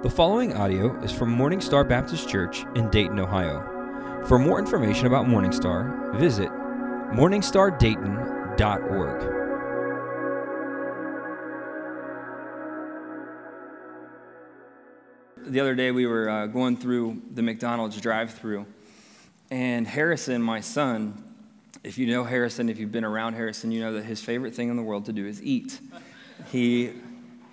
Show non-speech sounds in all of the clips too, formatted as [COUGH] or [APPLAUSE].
The following audio is from Morning Star Baptist Church in Dayton, Ohio. For more information about Morning Star, visit morningstardayton.org. the other day we were uh, going through the McDonald's drive-through, and Harrison, my son, if you know Harrison, if you've been around Harrison, you know that his favorite thing in the world to do is eat. He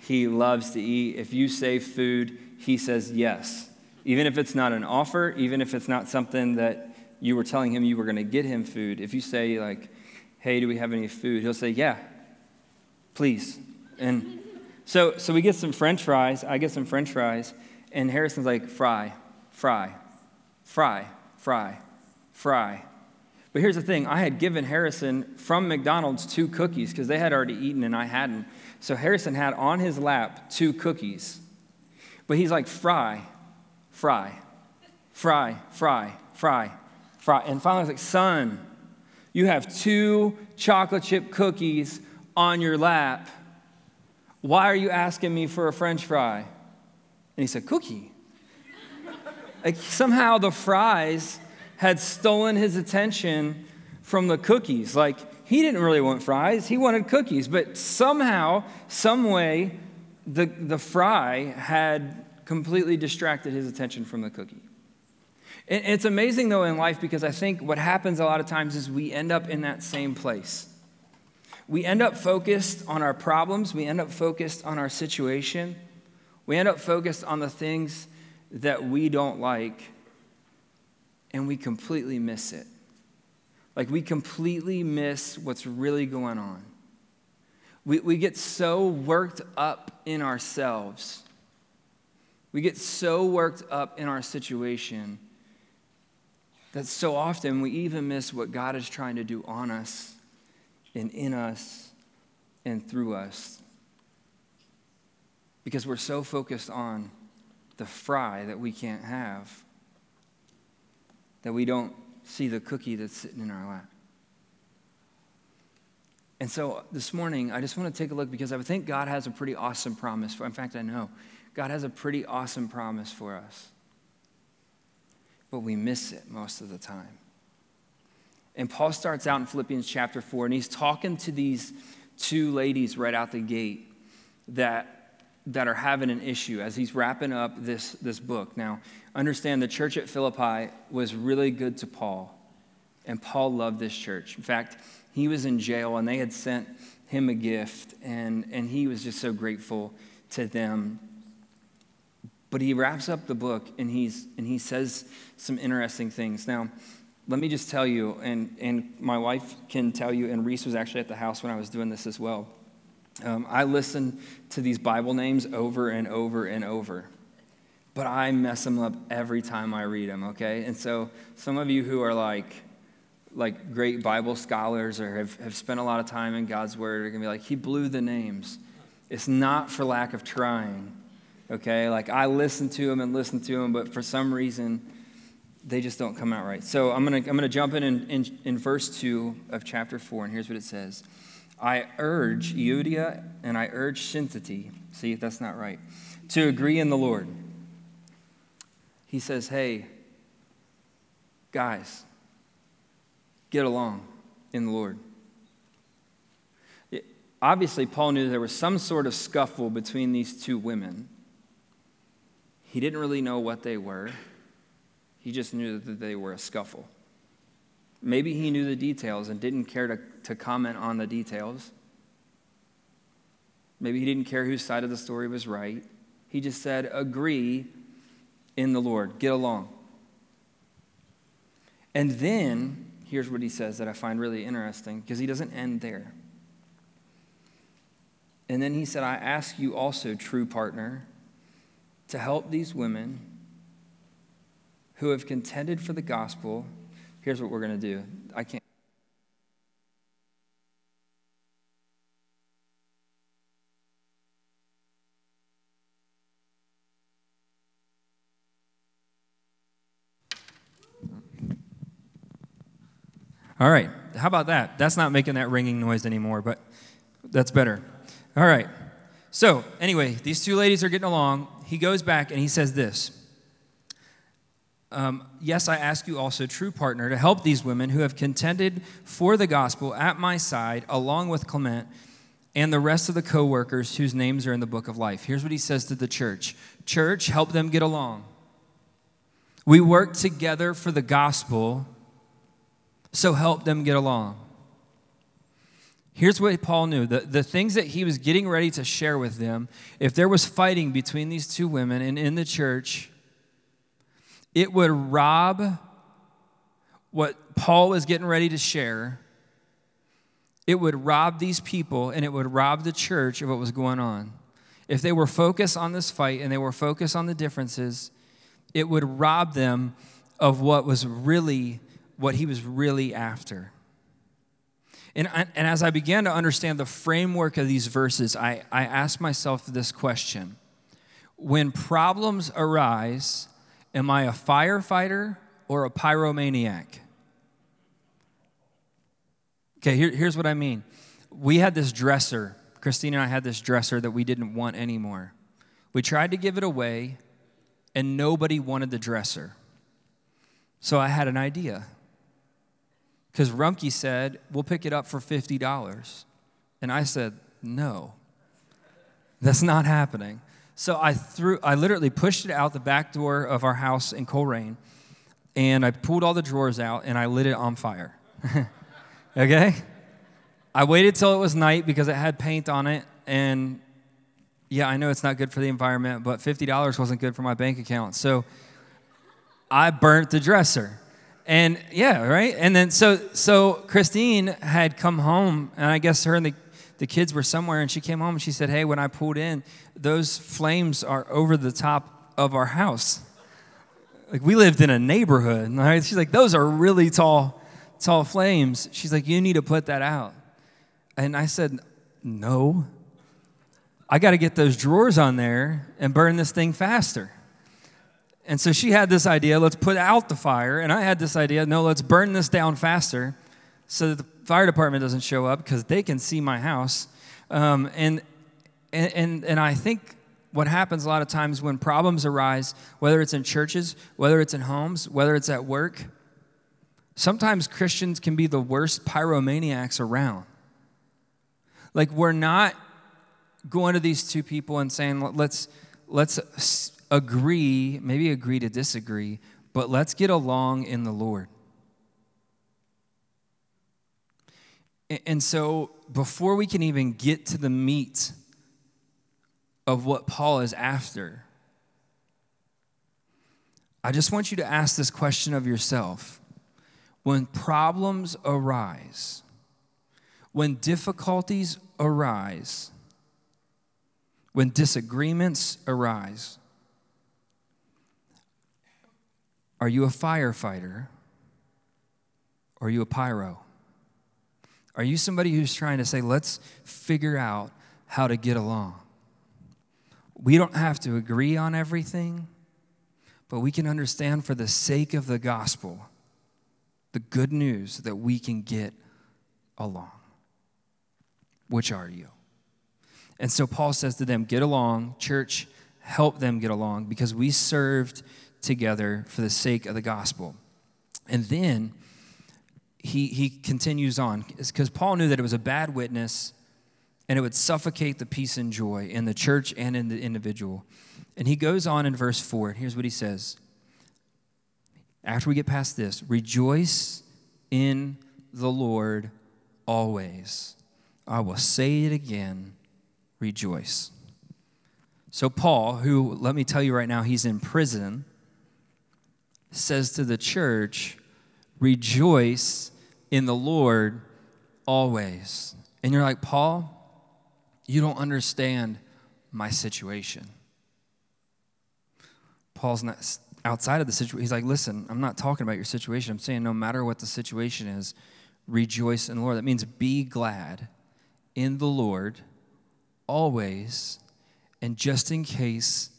he loves to eat. If you say food, he says yes. Even if it's not an offer, even if it's not something that you were telling him you were going to get him food, if you say like, "Hey, do we have any food?" He'll say, "Yeah, please." And so so we get some French fries. I get some French fries and Harrison's like, fry, fry, fry, fry, fry. But here's the thing I had given Harrison from McDonald's two cookies because they had already eaten and I hadn't. So Harrison had on his lap two cookies. But he's like, fry, fry, fry, fry, fry, fry. And finally, was like, son, you have two chocolate chip cookies on your lap. Why are you asking me for a french fry? And he said, Cookie. like somehow the fries had stolen his attention from the cookies. Like he didn't really want fries, he wanted cookies. But somehow, some way, the, the fry had completely distracted his attention from the cookie. And it's amazing though in life because I think what happens a lot of times is we end up in that same place. We end up focused on our problems, we end up focused on our situation, we end up focused on the things that we don't like, and we completely miss it. Like, we completely miss what's really going on. We, we get so worked up in ourselves. We get so worked up in our situation that so often we even miss what God is trying to do on us and in us and through us because we're so focused on the fry that we can't have that we don't see the cookie that's sitting in our lap. And so this morning, I just want to take a look because I think God has a pretty awesome promise for. In fact, I know God has a pretty awesome promise for us. But we miss it most of the time. And Paul starts out in Philippians chapter 4, and he's talking to these two ladies right out the gate that that are having an issue as he's wrapping up this, this book. Now, understand the church at Philippi was really good to Paul, and Paul loved this church. In fact, he was in jail, and they had sent him a gift, and, and he was just so grateful to them. But he wraps up the book, and, he's, and he says some interesting things. Now, let me just tell you, and, and my wife can tell you, and Reese was actually at the house when I was doing this as well. Um, I listen to these Bible names over and over and over, but I mess them up every time I read them, okay? And so some of you who are like, like great Bible scholars or have, have spent a lot of time in God's Word are to be like, he blew the names. It's not for lack of trying, okay? Like I listen to them and listen to them, but for some reason, they just don't come out right. So I'm to I'm to jump in, in in, in verse 2 of chapter 4, and here's what it says. I urge Euodia and I urge Syntyche, see if that's not right, to agree in the Lord. He says, hey, guys, get along in the Lord. It, obviously, Paul knew there was some sort of scuffle between these two women. He didn't really know what they were, he just knew that they were a scuffle. Maybe he knew the details and didn't care to, to comment on the details. Maybe he didn't care whose side of the story was right. He just said, agree in the Lord, get along. And then, here's what he says that I find really interesting because he doesn't end there. And then he said, I ask you also, true partner, to help these women who have contended for the gospel here's what we're going to do. I can't. All right. How about that? That's not making that ringing noise anymore, but that's better. All right. So, anyway, these two ladies are getting along. he goes back and he says this um, Yes, I ask you also, true partner, to help these women who have contended for the gospel at my side, along with Clement and the rest of the co workers whose names are in the book of life. Here's what he says to the church Church, help them get along. We work together for the gospel, so help them get along. Here's what Paul knew the, the things that he was getting ready to share with them, if there was fighting between these two women and in the church, it would rob what Paul was getting ready to share. It would rob these people and it would rob the church of what was going on. If they were focused on this fight and they were focused on the differences, it would rob them of what was really what he was really after. And, and as I began to understand the framework of these verses, I, I asked myself this question When problems arise, am I a firefighter or a pyromaniac? Okay, here, here's what I mean. We had this dresser, Christine and I had this dresser that we didn't want anymore. We tried to give it away, and nobody wanted the dresser. So I had an idea. Because Rumpke said, We'll pick it up for $50. And I said, No, that's not happening. So I threw, I literally pushed it out the back door of our house in Colerain, and I pulled all the drawers out and I lit it on fire. [LAUGHS] okay? I waited till it was night because it had paint on it, and yeah, I know it's not good for the environment, but $50 wasn't good for my bank account. So I burnt the dresser. And yeah, right? And then so so Christine had come home, and I guess her and the, the kids were somewhere, and she came home and she said, Hey, when I pulled in, those flames are over the top of our house. Like we lived in a neighborhood, right? She's like, those are really tall, tall flames. She's like, you need to put that out. And I said, No. I got to get those drawers on there and burn this thing faster. And so she had this idea let's put out the fire. And I had this idea no, let's burn this down faster so that the fire department doesn't show up because they can see my house. Um, and, and, and I think what happens a lot of times when problems arise, whether it's in churches, whether it's in homes, whether it's at work, sometimes Christians can be the worst pyromaniacs around. Like, we're not going to these two people and saying, let's, let's agree, maybe agree to disagree, but let's get along in the Lord. And so, before we can even get to the meat of what Paul is after, I just want you to ask this question of yourself. When problems arise, when difficulties arise, when disagreements arise, Are you a firefighter? Or are you a pyro? Are you somebody who's trying to say, let's figure out how to get along? We don't have to agree on everything, but we can understand for the sake of the gospel the good news that we can get along. Which are you? And so Paul says to them, Get along, church, help them get along because we served together for the sake of the gospel. And then he, he continues on because Paul knew that it was a bad witness and it would suffocate the peace and joy in the church and in the individual. And he goes on in verse 4, and here's what he says. After we get past this, rejoice in the Lord always. I will say it again, rejoice. So, Paul, who, let me tell you right now, he's in prison says to the church, Rejoice in the Lord always. And you're like, Paul, you don't understand my situation. Paul's not outside of the situation. He's like, listen, I'm not talking about your situation. I'm saying no matter what the situation is, rejoice in the Lord. That means be glad in the Lord always. And just in case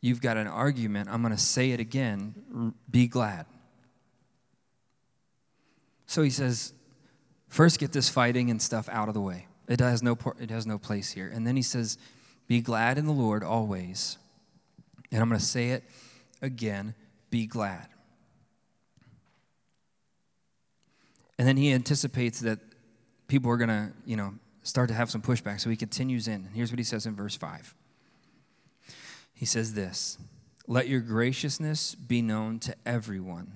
you've got an argument, I'm going to say it again be glad. So he says, first get this fighting and stuff out of the way. It has no, it has no place here. And then he says, be glad in the Lord always. And I'm going to say it again be glad. And then he anticipates that people are going to, you know, start to have some pushback. So he continues in. And here's what he says in verse 5. He says this Let your graciousness be known to everyone.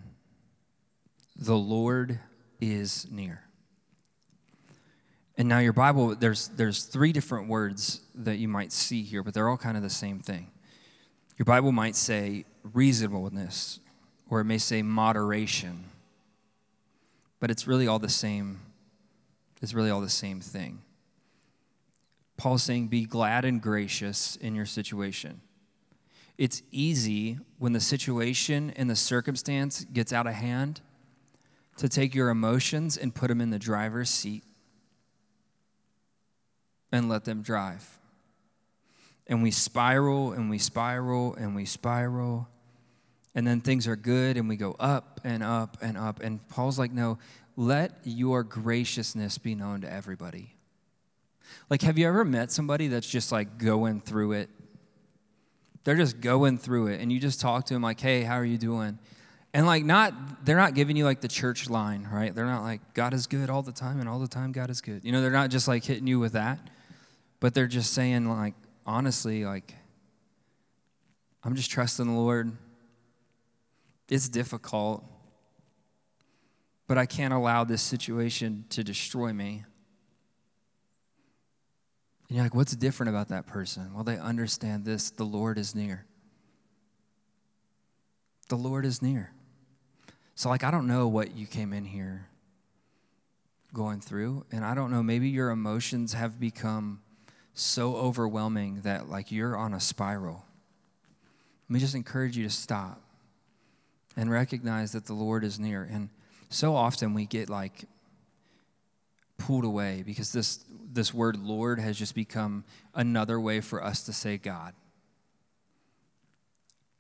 The Lord is near. And now your Bible, there's, there's three different words that you might see here, but they're all kind of the same thing. Your Bible might say reasonableness, or it may say moderation, but it's really all the same. It's really all the same thing. Paul's saying, be glad and gracious in your situation. It's easy when the situation and the circumstance gets out of hand to take your emotions and put them in the driver's seat and let them drive. And we spiral and we spiral and we spiral. And then things are good and we go up and up and up. And Paul's like, no, let your graciousness be known to everybody. Like, have you ever met somebody that's just like going through it? They're just going through it, and you just talk to them like, hey, how are you doing? And like, not, they're not giving you like the church line, right? They're not like, God is good all the time, and all the time, God is good. You know, they're not just like hitting you with that, but they're just saying, like, honestly, like, I'm just trusting the Lord. It's difficult, but I can't allow this situation to destroy me. And you're like, what's different about that person? Well, they understand this the Lord is near. The Lord is near. So, like, I don't know what you came in here going through, and I don't know, maybe your emotions have become so overwhelming that, like, you're on a spiral. Let me just encourage you to stop and recognize that the Lord is near. And so often we get, like, pulled away because this, this word Lord has just become another way for us to say God.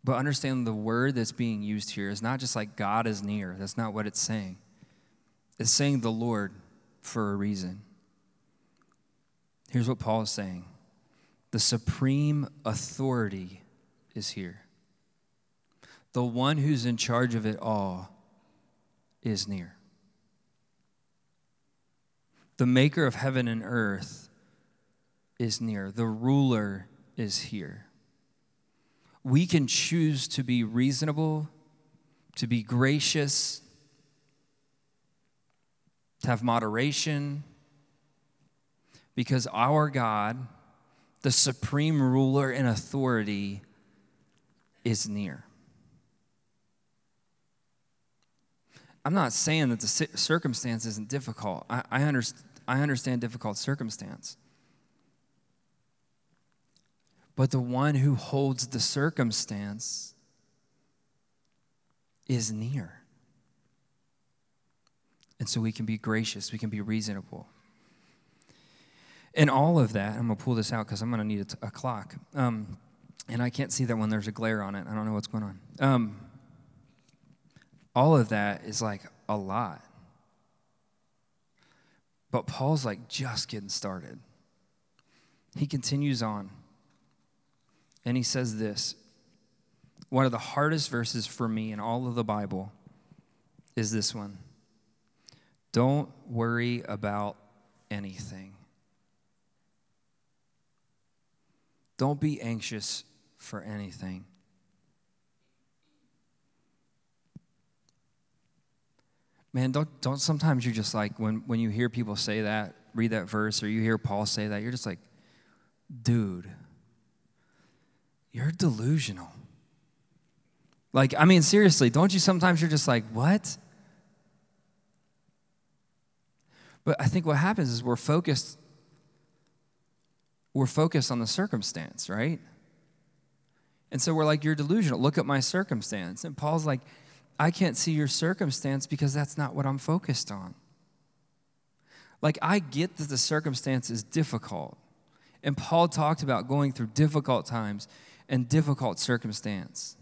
But understand the word that's being used here is not just like God is near. That's not what it's saying. It's saying the Lord for a reason. Here's what Paul is saying the supreme authority is here. The one who's in charge of it all is near. The maker of heaven and earth is near. The ruler is here. We can choose to be reasonable, to be gracious, to have moderation, because our God, the supreme ruler and authority, is near. I'm not saying that the circumstance isn't difficult. I, I, understand, I understand difficult circumstance. But the one who holds the circumstance is near. And so we can be gracious, we can be reasonable. And all of that, I'm going to pull this out because I'm going to need a, t- a clock. Um, and I can't see that when there's a glare on it. I don't know what's going on. Um, all of that is like a lot. But Paul's like just getting started. He continues on and he says this one of the hardest verses for me in all of the Bible is this one Don't worry about anything. Don't be anxious for anything. man, don't, don't sometimes you're just like, when, when you hear people say that, read that verse, or you hear Paul say that, you're just like, dude, you're delusional. Like, I mean, seriously, don't you sometimes you're just like, what? But I think what happens is we're focused, we're focused on the circumstance, right? And so we're like, you're delusional. Look at my circumstance. And Paul's like, I can't see your circumstance because that's not what I'm focused on. Like, I get that the circumstance is difficult. And Paul talked about going through difficult times and difficult circumstance.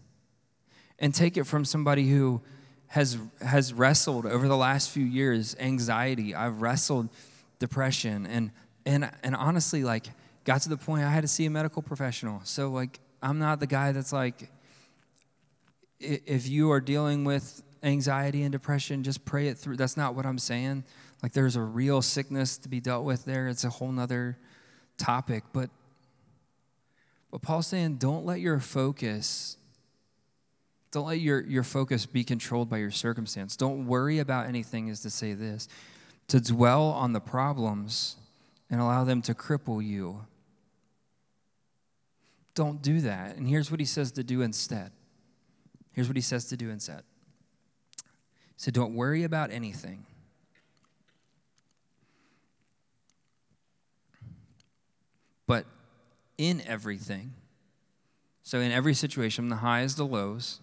And take it from somebody who has, has wrestled over the last few years anxiety. I've wrestled depression. And, and, and honestly, like, got to the point I had to see a medical professional. So, like, I'm not the guy that's like, if you are dealing with anxiety and depression, just pray it through. That's not what I'm saying. Like there's a real sickness to be dealt with there. It's a whole nother topic. But but Paul's saying don't let your focus, don't let your, your focus be controlled by your circumstance. Don't worry about anything, is to say this. To dwell on the problems and allow them to cripple you. Don't do that. And here's what he says to do instead. Here's what he says to do instead. So don't worry about anything. But in everything, so in every situation, the highs, the lows,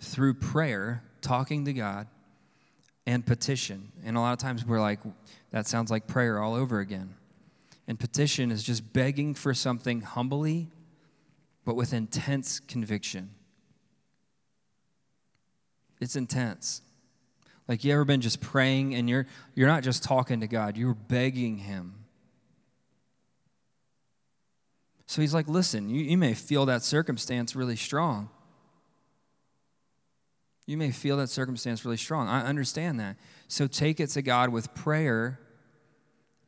through prayer, talking to God, and petition. And a lot of times we're like, that sounds like prayer all over again. And petition is just begging for something humbly, but with intense conviction. It's intense. Like you ever been just praying and you're you're not just talking to God, you're begging him. So he's like, listen, you, you may feel that circumstance really strong. You may feel that circumstance really strong. I understand that. So take it to God with prayer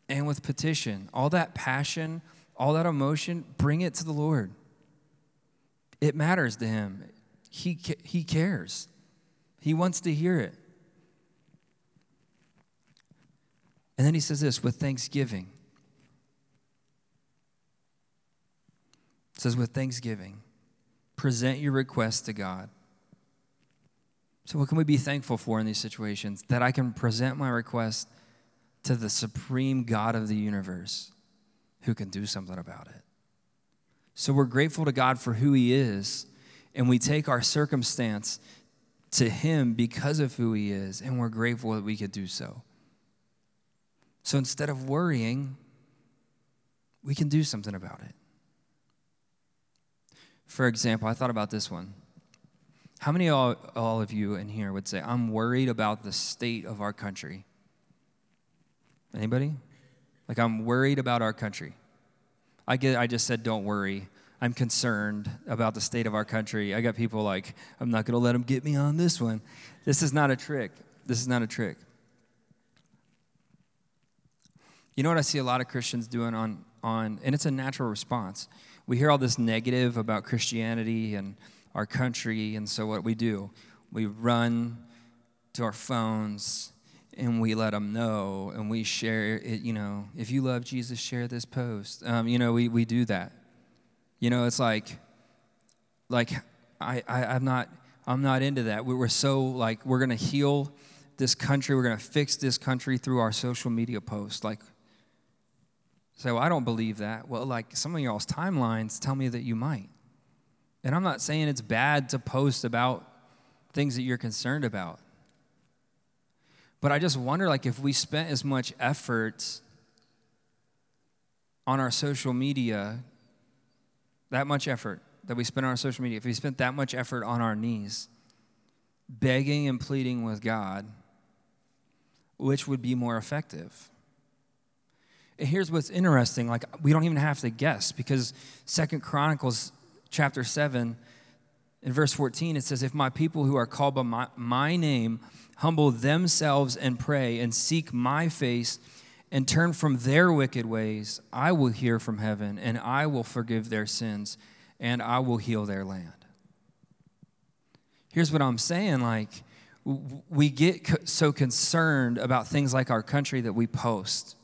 and with petition. All that passion, all that emotion, bring it to the Lord. It matters to Him. He, he cares, He wants to hear it. And then He says this with thanksgiving. It says, with thanksgiving, present your request to God. So, what can we be thankful for in these situations? That I can present my request to the supreme God of the universe who can do something about it. So, we're grateful to God for who He is, and we take our circumstance to Him because of who He is, and we're grateful that we could do so. So, instead of worrying, we can do something about it. For example, I thought about this one. How many all, all of you in here would say, I'm worried about the state of our country? Anybody? Like, I'm worried about our country. I, get, I just said, don't worry. I'm concerned about the state of our country. I got people like, I'm not going to let them get me on this one. This is not a trick. This is not a trick. You know what I see a lot of Christians doing on, on and it's a natural response. We hear all this negative about Christianity and our country. And so what we do, we run to our phones and we let them know and we share it. You know, if you love Jesus, share this post. Um, you know, we, we do that. You know, it's like, like I, I, I'm not, I'm not into that. We were so like, we're to heal this country. We're to fix this country through our social media posts. Like, so I don't believe that. Well, like some of y'all's timelines tell me that you might. And I'm not saying it's bad to post about things that you're concerned about. But I just wonder like if we spent as much effort on our social media, that much effort that we spend on our social media, if we spent that much effort on our knees, begging and pleading with God, which would be more effective? And here's what's interesting like we don't even have to guess because Second Chronicles chapter 7, in verse 14, it says, If my people who are called by my, my name humble themselves and pray and seek my face and turn from their wicked ways, I will hear from heaven and I will forgive their sins and I will heal their land. Here's what I'm saying like, we get so concerned about things like our country that we post.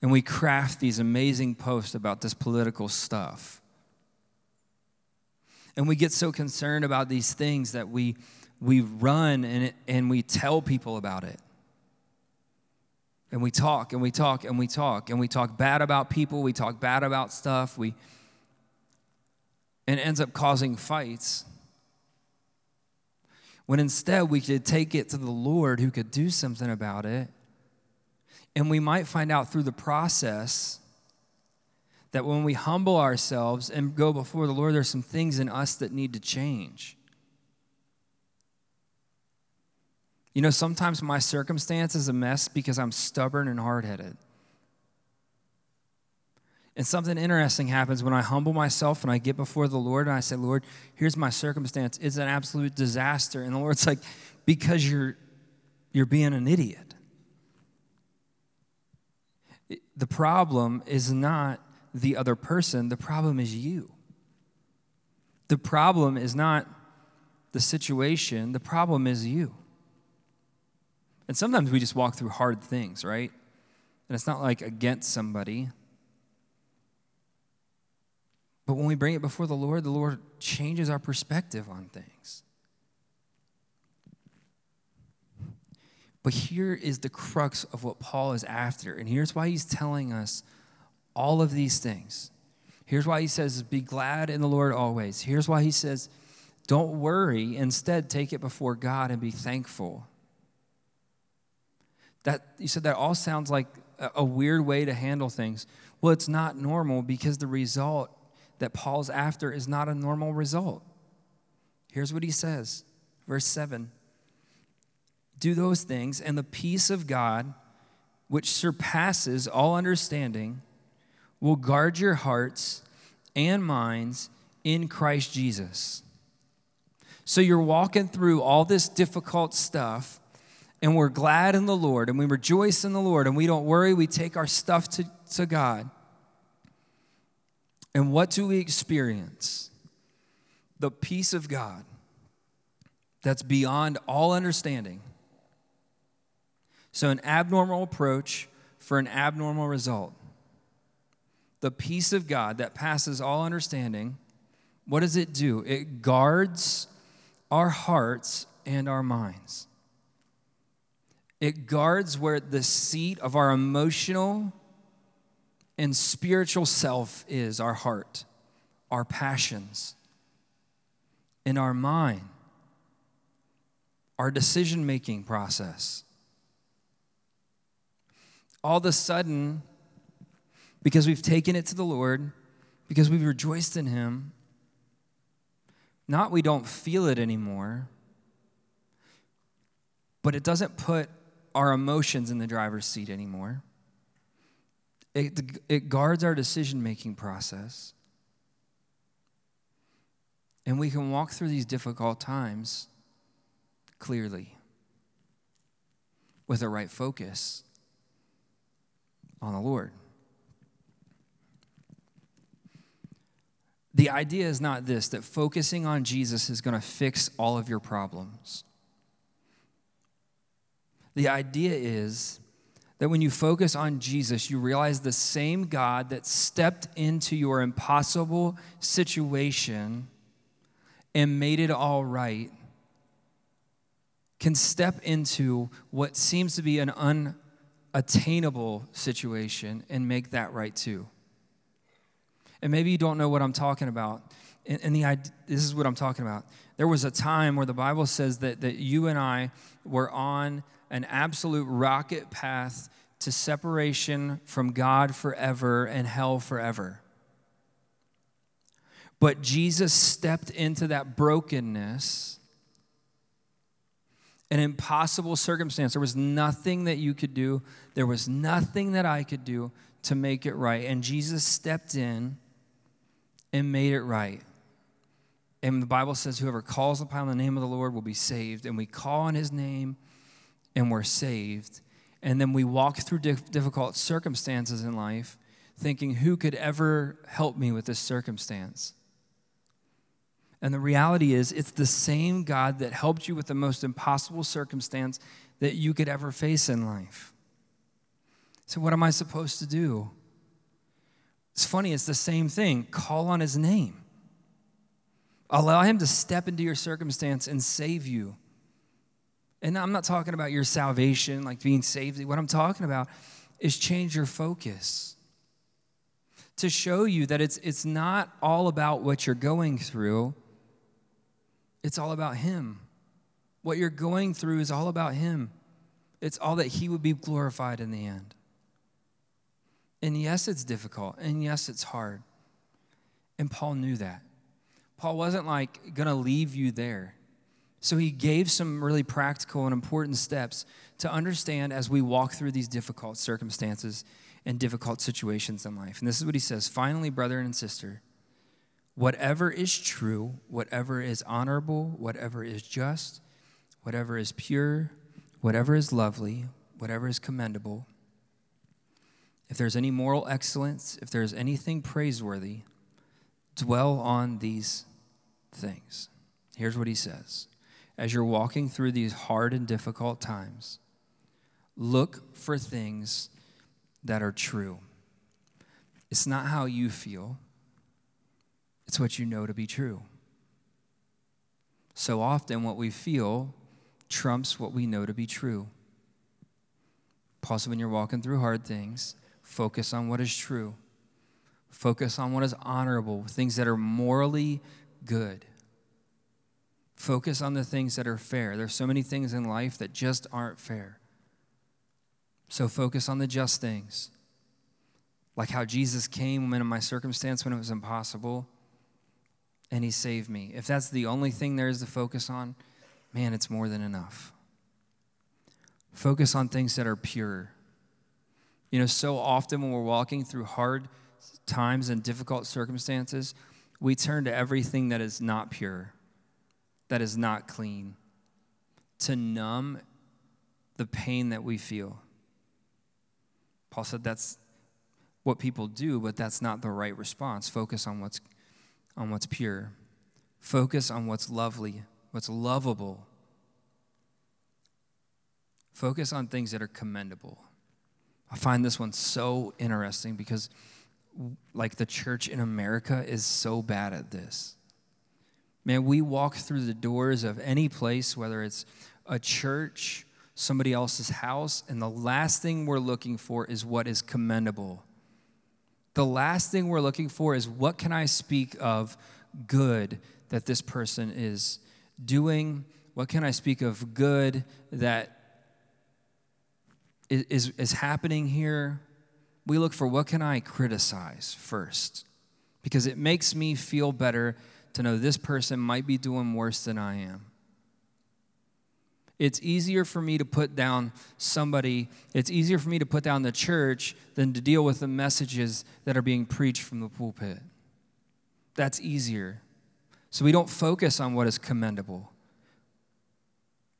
And we craft these amazing posts about this political stuff. And we get so concerned about these things that we, we run and, and we tell people about it. And we talk and we talk and we talk and we talk bad about people, we talk bad about stuff, we and it ends up causing fights. When instead we could take it to the Lord who could do something about it. And we might find out through the process that when we humble ourselves and go before the Lord, there's some things in us that need to change. You know, sometimes my circumstance is a mess because I'm stubborn and hard headed. And something interesting happens when I humble myself and I get before the Lord and I say, Lord, here's my circumstance. It's an absolute disaster. And the Lord's like, because you're, you're being an idiot. The problem is not the other person, the problem is you. The problem is not the situation, the problem is you. And sometimes we just walk through hard things, right? And it's not like against somebody. But when we bring it before the Lord, the Lord changes our perspective on things. But here is the crux of what Paul is after. And here's why he's telling us all of these things. Here's why he says, Be glad in the Lord always. Here's why he says, Don't worry. Instead, take it before God and be thankful. That, you said that all sounds like a weird way to handle things. Well, it's not normal because the result that Paul's after is not a normal result. Here's what he says, verse 7 Do those things, and the peace of God, which surpasses all understanding, will guard your hearts and minds in Christ Jesus. So you're walking through all this difficult stuff, and we're glad in the Lord, and we rejoice in the Lord, and we don't worry. We take our stuff to, to God. And what do we experience? The peace of God that's beyond all understanding. So, an abnormal approach for an abnormal result. The peace of God that passes all understanding, what does it do? It guards our hearts and our minds. It guards where the seat of our emotional and spiritual self is our heart, our passions, in our mind, our decision making process. All of a sudden, because we've taken it to the Lord, because we've rejoiced in Him, not we don't feel it anymore, but it doesn't put our emotions in the driver's seat anymore. It, it guards our decision making process. And we can walk through these difficult times clearly with a right focus on the Lord. The idea is not this that focusing on Jesus is going to fix all of your problems. The idea is that when you focus on Jesus, you realize the same God that stepped into your impossible situation and made it all right can step into what seems to be an unattainable situation and make that right too. And maybe you don't know what I'm talking about. And, the this is what I'm talking about. There was a time where the Bible says that, that you and I were on an absolute rocket path to separation from God forever and hell forever. But Jesus stepped into that brokenness, an impossible circumstance. There was nothing that you could do, there was nothing that I could do to make it right. And Jesus stepped in and made it right. And the Bible says, whoever calls upon the name of the Lord will be saved. And we call on his name and we're saved. And then we walk through difficult circumstances in life thinking, who could ever help me with this circumstance? And the reality is, it's the same God that helped you with the most impossible circumstance that you could ever face in life. So, what am I supposed to do? It's funny, it's the same thing. Call on his name. Allow him to step into your circumstance and save you. And I'm not talking about your salvation, like being saved. What I'm talking about is change your focus to show you that it's, it's not all about what you're going through, it's all about Him. What you're going through is all about Him. It's all that He would be glorified in the end. And yes, it's difficult. And yes, it's hard. And Paul knew that. Paul wasn't like going to leave you there. So he gave some really practical and important steps to understand as we walk through these difficult circumstances. and difficult situations in life. And this is what he says Finally, brother and sister, whatever is true, whatever is honorable, whatever is just, whatever is pure, whatever is lovely, whatever is commendable, if there's any moral excellence, if there's anything praiseworthy, dwell on these things. Here's what he says As you're walking through these hard and difficult times, look for things that are true. It's not how you feel, it's what you know to be true. So often, what we feel trumps what we know to be true. Paul said, when you're walking through hard things, focus on what is true. Focus on what is honorable, things that are morally good. Focus on the things that are fair. There's so many things in life that just aren't fair. So focus on the just things. Like how Jesus came when in my circumstance when it was impossible and he saved me. If that's the only thing there is to focus on, man, it's more than enough. Focus on things that are pure. You know, so often when we're walking through hard times and difficult circumstances, we turn to everything that is not pure, that is not clean, to numb the pain that we feel. Paul said that's what people do, but that's not the right response. Focus on what's, on what's pure, focus on what's lovely, what's lovable. Focus on things that are commendable. I find this one so interesting because, like, the church in America is so bad at this. Man, we walk through the doors of any place, whether it's a church somebody else's house, and the last thing we're looking for is what is commendable. The last thing we're looking for is what can I speak of good that this person is doing? What can I speak of good that is, is happening here? We look for what can I criticize first? Because it makes me feel better to know this person might be doing worse than I am. It's easier for me to put down somebody, it's easier for me to put down the church than to deal with the messages that are being preached from the pulpit. That's easier. So we don't focus on what is commendable.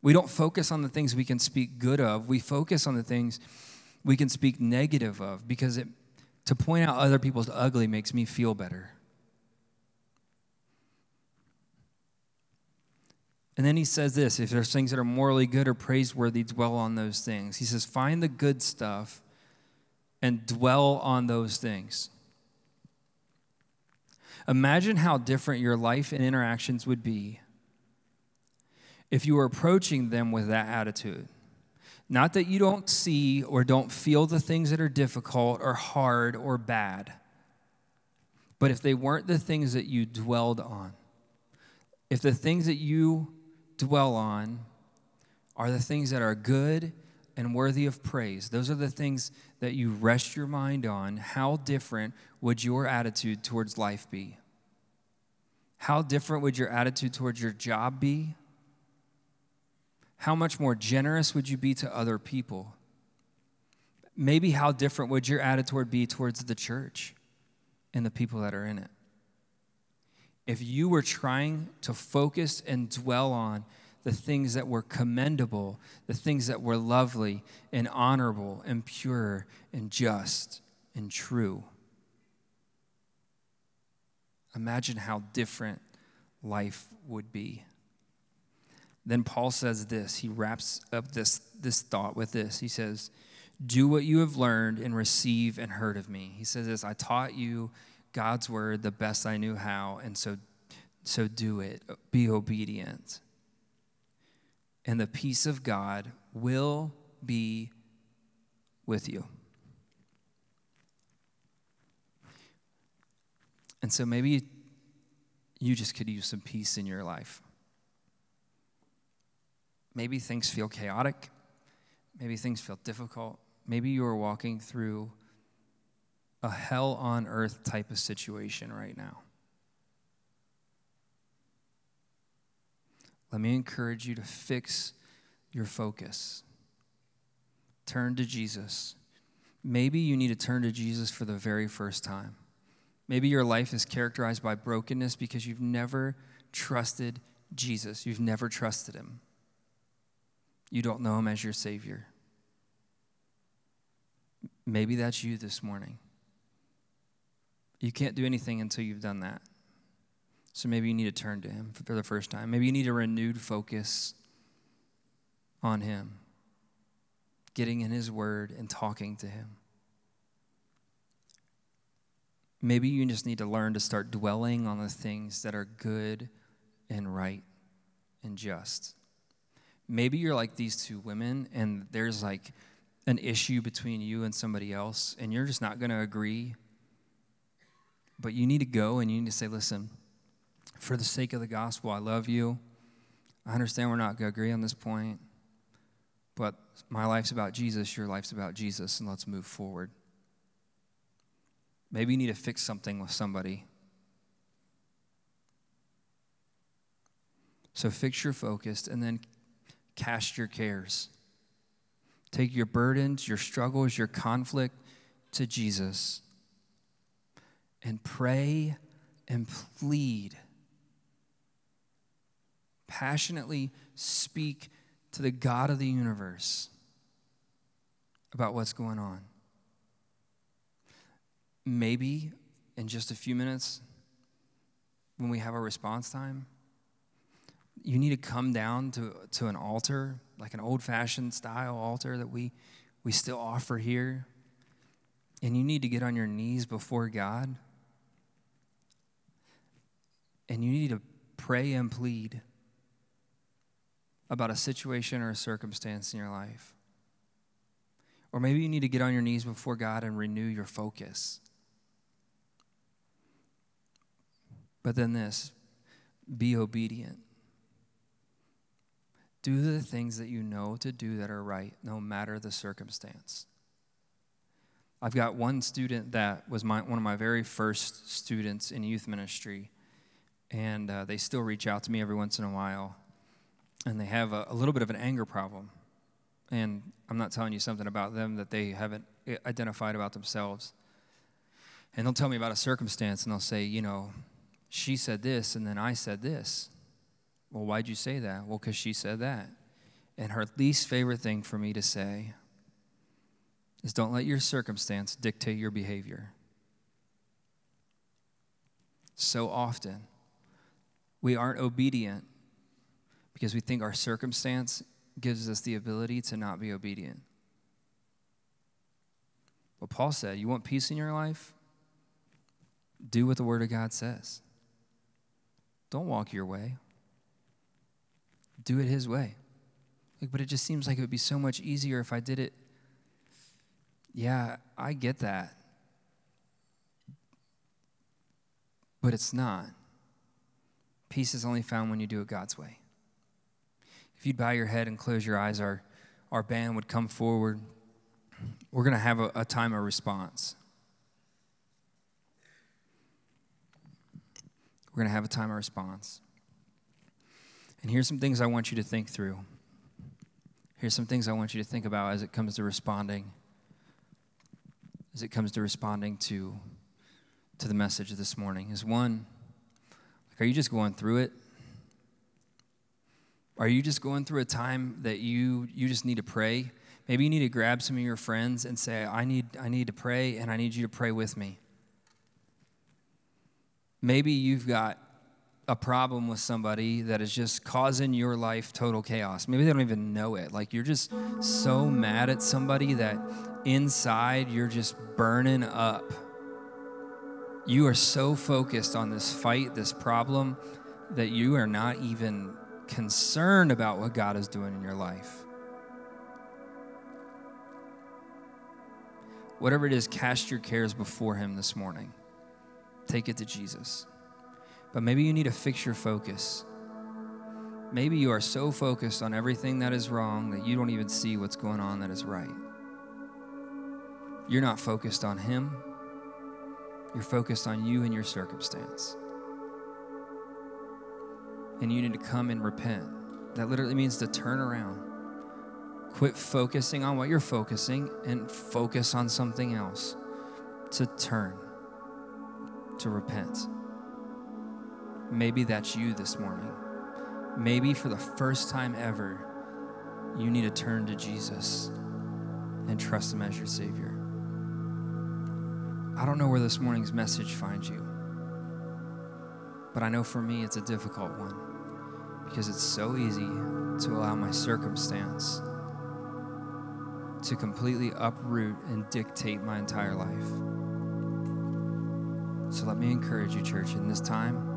We don't focus on the things we can speak good of. We focus on the things we can speak negative of because it, to point out other people's ugly makes me feel better. And then he says this if there's things that are morally good or praiseworthy, dwell on those things. He says, find the good stuff and dwell on those things. Imagine how different your life and interactions would be if you were approaching them with that attitude. Not that you don't see or don't feel the things that are difficult or hard or bad, but if they weren't the things that you dwelled on, if the things that you dwell on are the things that are good and worthy of praise. Those are the things that you rest your mind on. How different would your attitude towards life be? How different would your attitude towards your job be? How much more generous would you be to other people? Maybe how different would your attitude be towards the church and the people that are in it? if you were trying to focus and dwell on the things that were commendable, the things that were lovely and honorable and pure and just and true. Imagine how different life would be. Then Paul says this. He wraps up this, this thought with this. He says, Do what you have learned and receive and heard of me. He says this I taught you God's word the best I knew how, and so, so do it. Be obedient. And the peace of God will be with you. And so maybe you just could use some peace in your life. Maybe things feel chaotic. Maybe things feel difficult. Maybe you are walking through a hell on earth type of situation right now. Let me encourage you to fix your focus. Turn to Jesus. Maybe you need to turn to Jesus for the very first time. Maybe your life is characterized by brokenness because you've never trusted Jesus. You've never trusted him. You don't know him as your Savior. Maybe that's you this morning. You can't do anything until you've done that. So maybe you need to turn to Him for the first time. Maybe you need a renewed focus on Him, getting in His Word and talking to Him. Maybe you just need to learn to start dwelling on the things that are good and right and just. Maybe you're like these two women, and there's like an issue between you and somebody else, and you're just not going to agree. But you need to go and you need to say, listen, for the sake of the gospel, I love you. I understand we're not going to agree on this point, but my life's about Jesus, your life's about Jesus, and let's move forward. Maybe you need to fix something with somebody. So fix your focus and then cast your cares. Take your burdens, your struggles, your conflict to Jesus and pray and plead passionately speak to the God of the universe about what's going on. Maybe in just a few minutes, when we have our response time, you need to come down to, to an altar, like an old fashioned style altar that we, we still offer here. And you need to get on your knees before God. And you need to pray and plead about a situation or a circumstance in your life. Or maybe you need to get on your knees before God and renew your focus. But then this be obedient. Do the things that you know to do that are right, no matter the circumstance. I've got one student that was my, one of my very first students in youth ministry, and uh, they still reach out to me every once in a while and they have a, a little bit of an anger problem. And I'm not telling you something about them that they haven't identified about themselves. And they'll tell me about a circumstance and they'll say, you know, she said this and then I said this. Well, why'd you say that? Well, because she said that. And her least favorite thing for me to say is don't let your circumstance dictate your behavior. So often, we aren't obedient because we think our circumstance gives us the ability to not be obedient. But Paul said, You want peace in your life? Do what the Word of God says. Don't walk your way, do it His way. Like, but it just seems like it would be so much easier if I did it. Yeah, I get that. But it's not. Peace is only found when you do it God's way. If you'd bow your head and close your eyes, our, our band would come forward. We're going to have a, a time of response. We're going to have a time of response. And here's some things I want you to think through. Here's some things I want you to think about as it comes to responding, as it comes to responding to, to the message this morning. Is one, like, are you just going through it? Are you just going through a time that you you just need to pray? Maybe you need to grab some of your friends and say, I need, I need to pray and I need you to pray with me. Maybe you've got a problem with somebody that is just causing your life total chaos. Maybe they don't even know it. Like you're just so mad at somebody that inside you're just burning up. You are so focused on this fight, this problem, that you are not even concerned about what God is doing in your life. Whatever it is, cast your cares before Him this morning. Take it to Jesus. But maybe you need to fix your focus. Maybe you are so focused on everything that is wrong that you don't even see what's going on that is right. You're not focused on Him, you're focused on you and your circumstance and you need to come and repent. That literally means to turn around, Quit focusing on what you're focusing and focus on something else. To turn, to repent. Maybe that's you this morning. Maybe for the first time ever, you need to turn to Jesus and trust Him as your Savior. I don't know where this morning's message finds you, but I know for me it's a difficult one because it's so easy to allow my circumstance to completely uproot and dictate my entire life. So let me encourage you, church, in this time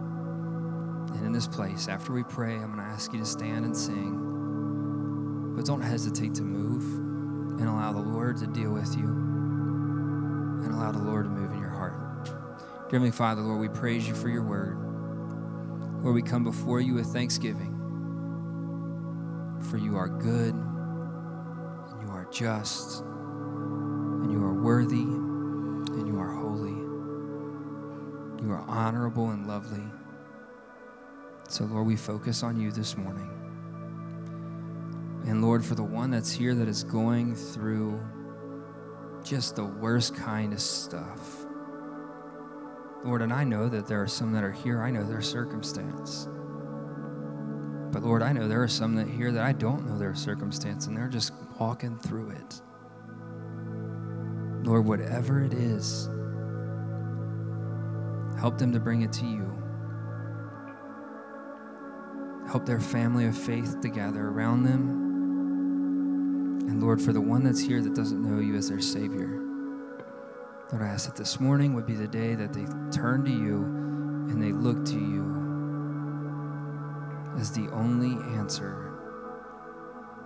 and in this place. After we pray, I'm going to ask you to stand and sing, but don't hesitate to move and allow the Lord to deal with you and allow the Lord to move in your heart. Dear Heavenly Father, Lord, we praise you for your word. Lord, we come before you with thanksgiving, for you are good and you are just and you are worthy and you are holy. You are honorable and lovely. So, Lord, we focus on you this morning. And Lord, for the one that's here that is going through just the worst kind of stuff. Lord, and I know that there are some that are here, I know their circumstance. But Lord, I know there are some that here that I don't know their circumstance and they're just walking through it. Lord, whatever it is, help them to bring it to you. Help their family of faith to gather around them. And Lord, for the one that's here that doesn't know you as their Savior, Lord, I ask that this morning would be the day that they turn to you and they look to you as the only answer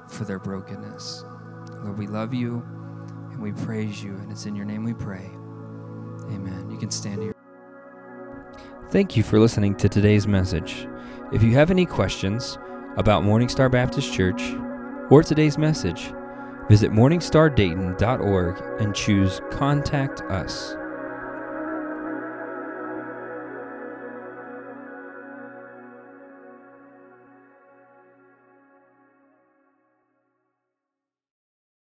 for their brokenness. Lord, we love you and we praise you, and it's in your name we pray. Amen. You can stand here. Thank you for listening to today's message. If you have any questions about Morning Star Baptist Church or today's message, visit morningstardayton.org and choose Contact Us.